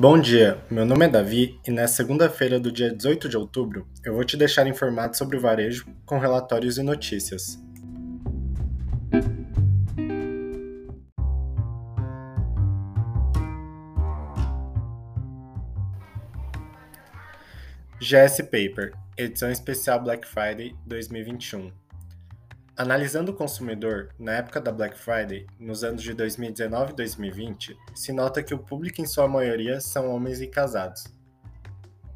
Bom dia, meu nome é Davi e nesta segunda-feira do dia 18 de outubro eu vou te deixar informado sobre o varejo com relatórios e notícias. GS Paper, edição especial Black Friday 2021. Analisando o consumidor na época da Black Friday, nos anos de 2019 e 2020, se nota que o público em sua maioria são homens e casados.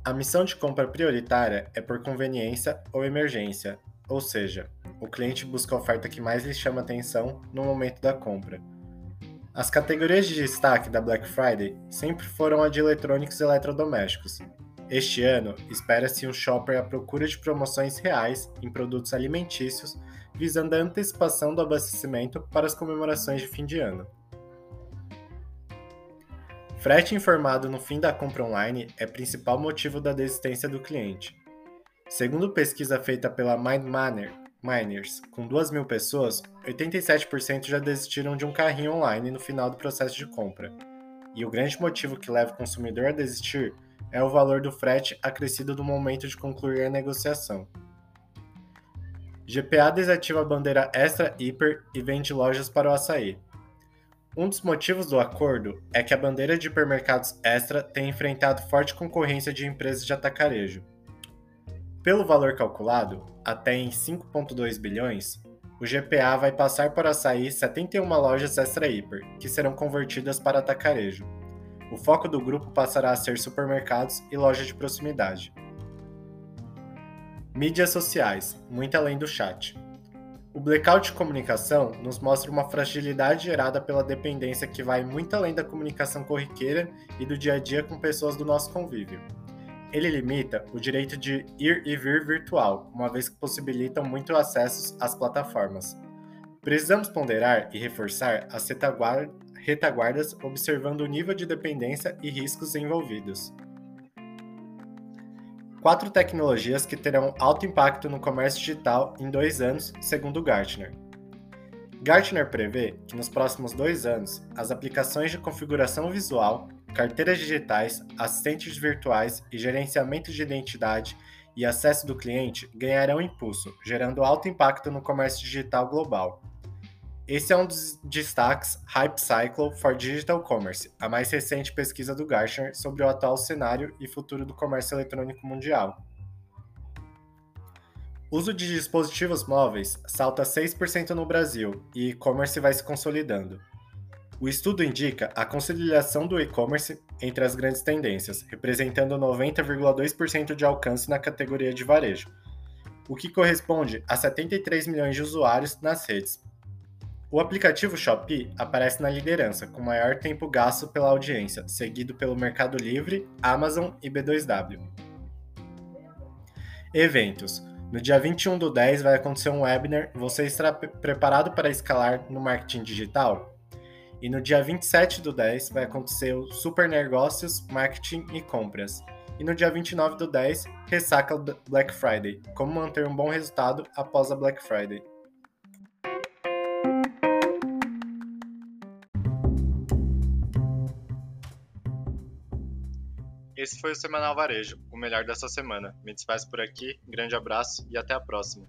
A missão de compra prioritária é por conveniência ou emergência, ou seja, o cliente busca a oferta que mais lhe chama atenção no momento da compra. As categorias de destaque da Black Friday sempre foram a de eletrônicos e eletrodomésticos. Este ano, espera-se um shopper à procura de promoções reais em produtos alimentícios visando a antecipação do abastecimento para as comemorações de fim de ano. Frete informado no fim da compra online é principal motivo da desistência do cliente. Segundo pesquisa feita pela MindManner, Miners, com 2 mil pessoas, 87% já desistiram de um carrinho online no final do processo de compra. E o grande motivo que leva o consumidor a desistir é o valor do frete acrescido no momento de concluir a negociação. GPA desativa a bandeira Extra Hiper e vende lojas para o açaí. Um dos motivos do acordo é que a bandeira de hipermercados Extra tem enfrentado forte concorrência de empresas de atacarejo. Pelo valor calculado, até em 5,2 bilhões, o GPA vai passar para açaí 71 lojas Extra Hiper, que serão convertidas para atacarejo. O foco do grupo passará a ser supermercados e lojas de proximidade. Mídias sociais, muito além do chat. O blackout de comunicação nos mostra uma fragilidade gerada pela dependência que vai muito além da comunicação corriqueira e do dia a dia com pessoas do nosso convívio. Ele limita o direito de ir e vir virtual, uma vez que possibilitam muito acessos às plataformas. Precisamos ponderar e reforçar as retaguardas observando o nível de dependência e riscos envolvidos quatro tecnologias que terão alto impacto no comércio digital em dois anos, segundo Gartner. Gartner prevê que nos próximos dois anos, as aplicações de configuração visual, carteiras digitais, assistentes virtuais e gerenciamento de identidade e acesso do cliente ganharão impulso, gerando alto impacto no comércio digital global. Esse é um dos destaques Hype Cycle for Digital Commerce, a mais recente pesquisa do Gartner sobre o atual cenário e futuro do comércio eletrônico mundial. Uso de dispositivos móveis salta 6% no Brasil e e-commerce vai se consolidando. O estudo indica a conciliação do e-commerce entre as grandes tendências, representando 90,2% de alcance na categoria de varejo, o que corresponde a 73 milhões de usuários nas redes, o aplicativo Shopee aparece na liderança, com maior tempo gasto pela audiência, seguido pelo Mercado Livre, Amazon e B2W. Eventos. No dia 21 do 10 vai acontecer um webinar Você está preparado para escalar no marketing digital? E no dia 27 do 10 vai acontecer o Super Negócios, Marketing e Compras. E no dia 29 do 10, ressaca Black Friday. Como manter um bom resultado após a Black Friday. Esse foi o Semanal Varejo, o melhor dessa semana. Me despeço por aqui, grande abraço e até a próxima.